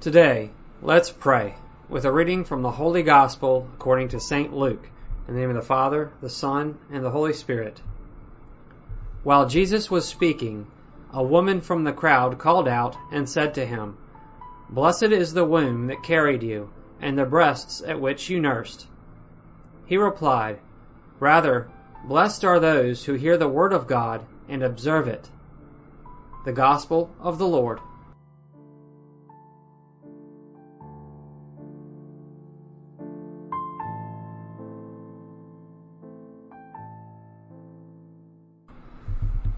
Today, let's pray with a reading from the Holy Gospel according to St. Luke, in the name of the Father, the Son, and the Holy Spirit. While Jesus was speaking, a woman from the crowd called out and said to him, Blessed is the womb that carried you, and the breasts at which you nursed. He replied, Rather, blessed are those who hear the word of God and observe it. The Gospel of the Lord.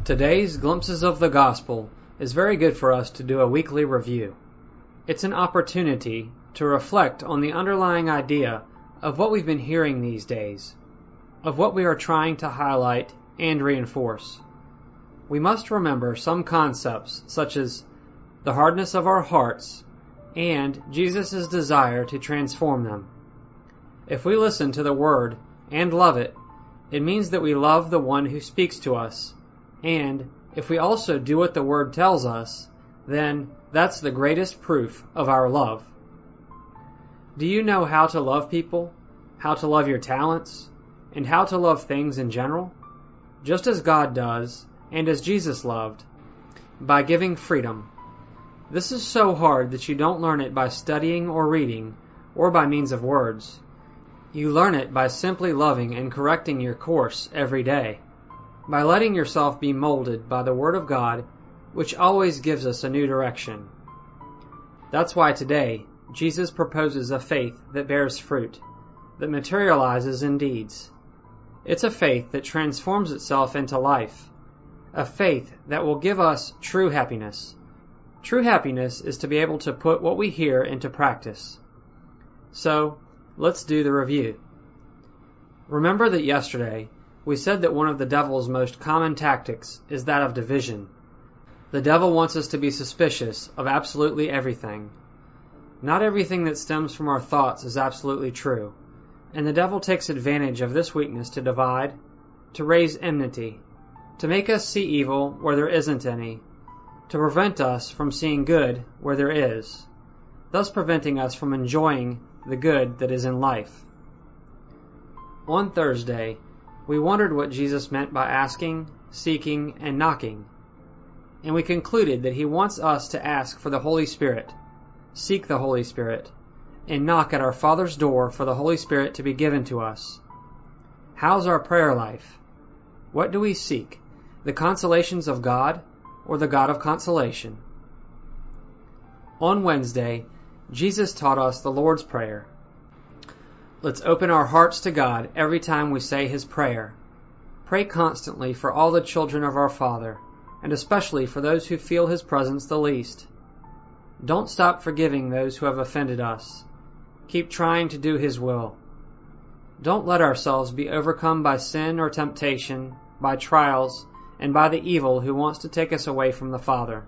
Today's Glimpses of the Gospel is very good for us to do a weekly review. It's an opportunity to reflect on the underlying idea of what we've been hearing these days, of what we are trying to highlight and reinforce. We must remember some concepts such as the hardness of our hearts and Jesus' desire to transform them. If we listen to the Word and love it, it means that we love the one who speaks to us and if we also do what the Word tells us, then that's the greatest proof of our love. Do you know how to love people, how to love your talents, and how to love things in general? Just as God does, and as Jesus loved, by giving freedom. This is so hard that you don't learn it by studying or reading, or by means of words. You learn it by simply loving and correcting your course every day by letting yourself be molded by the Word of God, which always gives us a new direction. That's why today, Jesus proposes a faith that bears fruit, that materializes in deeds. It's a faith that transforms itself into life, a faith that will give us true happiness. True happiness is to be able to put what we hear into practice. So, let's do the review. Remember that yesterday we said that one of the devil's most common tactics is that of division. The devil wants us to be suspicious of absolutely everything. Not everything that stems from our thoughts is absolutely true, and the devil takes advantage of this weakness to divide, to raise enmity, to make us see evil where there isn't any, to prevent us from seeing good where there is, thus preventing us from enjoying the good that is in life. On Thursday, we wondered what Jesus meant by asking, seeking, and knocking. And we concluded that he wants us to ask for the Holy Spirit, seek the Holy Spirit, and knock at our Father's door for the Holy Spirit to be given to us. How's our prayer life? What do we seek? The consolations of God or the God of consolation? On Wednesday, Jesus taught us the Lord's Prayer. Let's open our hearts to God every time we say His prayer. Pray constantly for all the children of our Father, and especially for those who feel His presence the least. Don't stop forgiving those who have offended us. Keep trying to do His will. Don't let ourselves be overcome by sin or temptation, by trials, and by the evil who wants to take us away from the Father.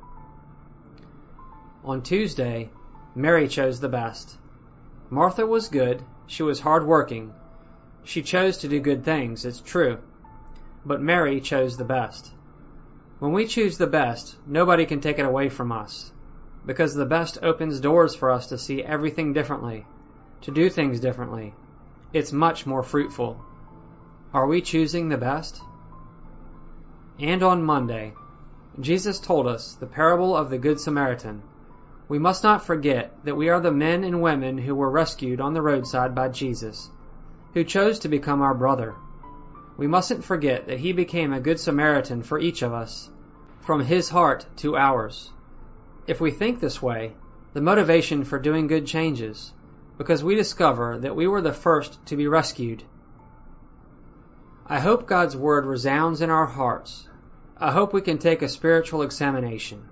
On Tuesday, Mary chose the best. Martha was good, she was hard working. She chose to do good things, it's true. But Mary chose the best. When we choose the best, nobody can take it away from us. Because the best opens doors for us to see everything differently, to do things differently. It's much more fruitful. Are we choosing the best? And on Monday, Jesus told us the parable of the Good Samaritan. We must not forget that we are the men and women who were rescued on the roadside by Jesus, who chose to become our brother. We mustn't forget that he became a good Samaritan for each of us, from his heart to ours. If we think this way, the motivation for doing good changes, because we discover that we were the first to be rescued. I hope God's word resounds in our hearts. I hope we can take a spiritual examination.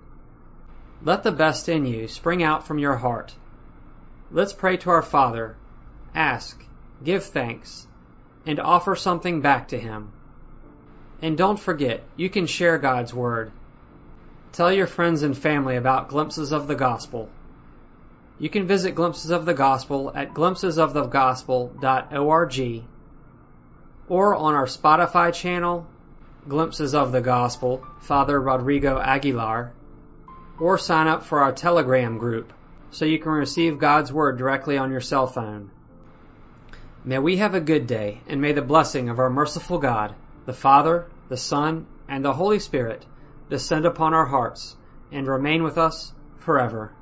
Let the best in you spring out from your heart. Let's pray to our Father, ask, give thanks, and offer something back to Him. And don't forget, you can share God's Word. Tell your friends and family about Glimpses of the Gospel. You can visit Glimpses of the Gospel at glimpsesofthegospel.org or on our Spotify channel, Glimpses of the Gospel, Father Rodrigo Aguilar or sign up for our Telegram group, so you can receive God's Word directly on your cell phone. May we have a good day, and may the blessing of our merciful God, the Father, the Son, and the Holy Spirit descend upon our hearts and remain with us forever.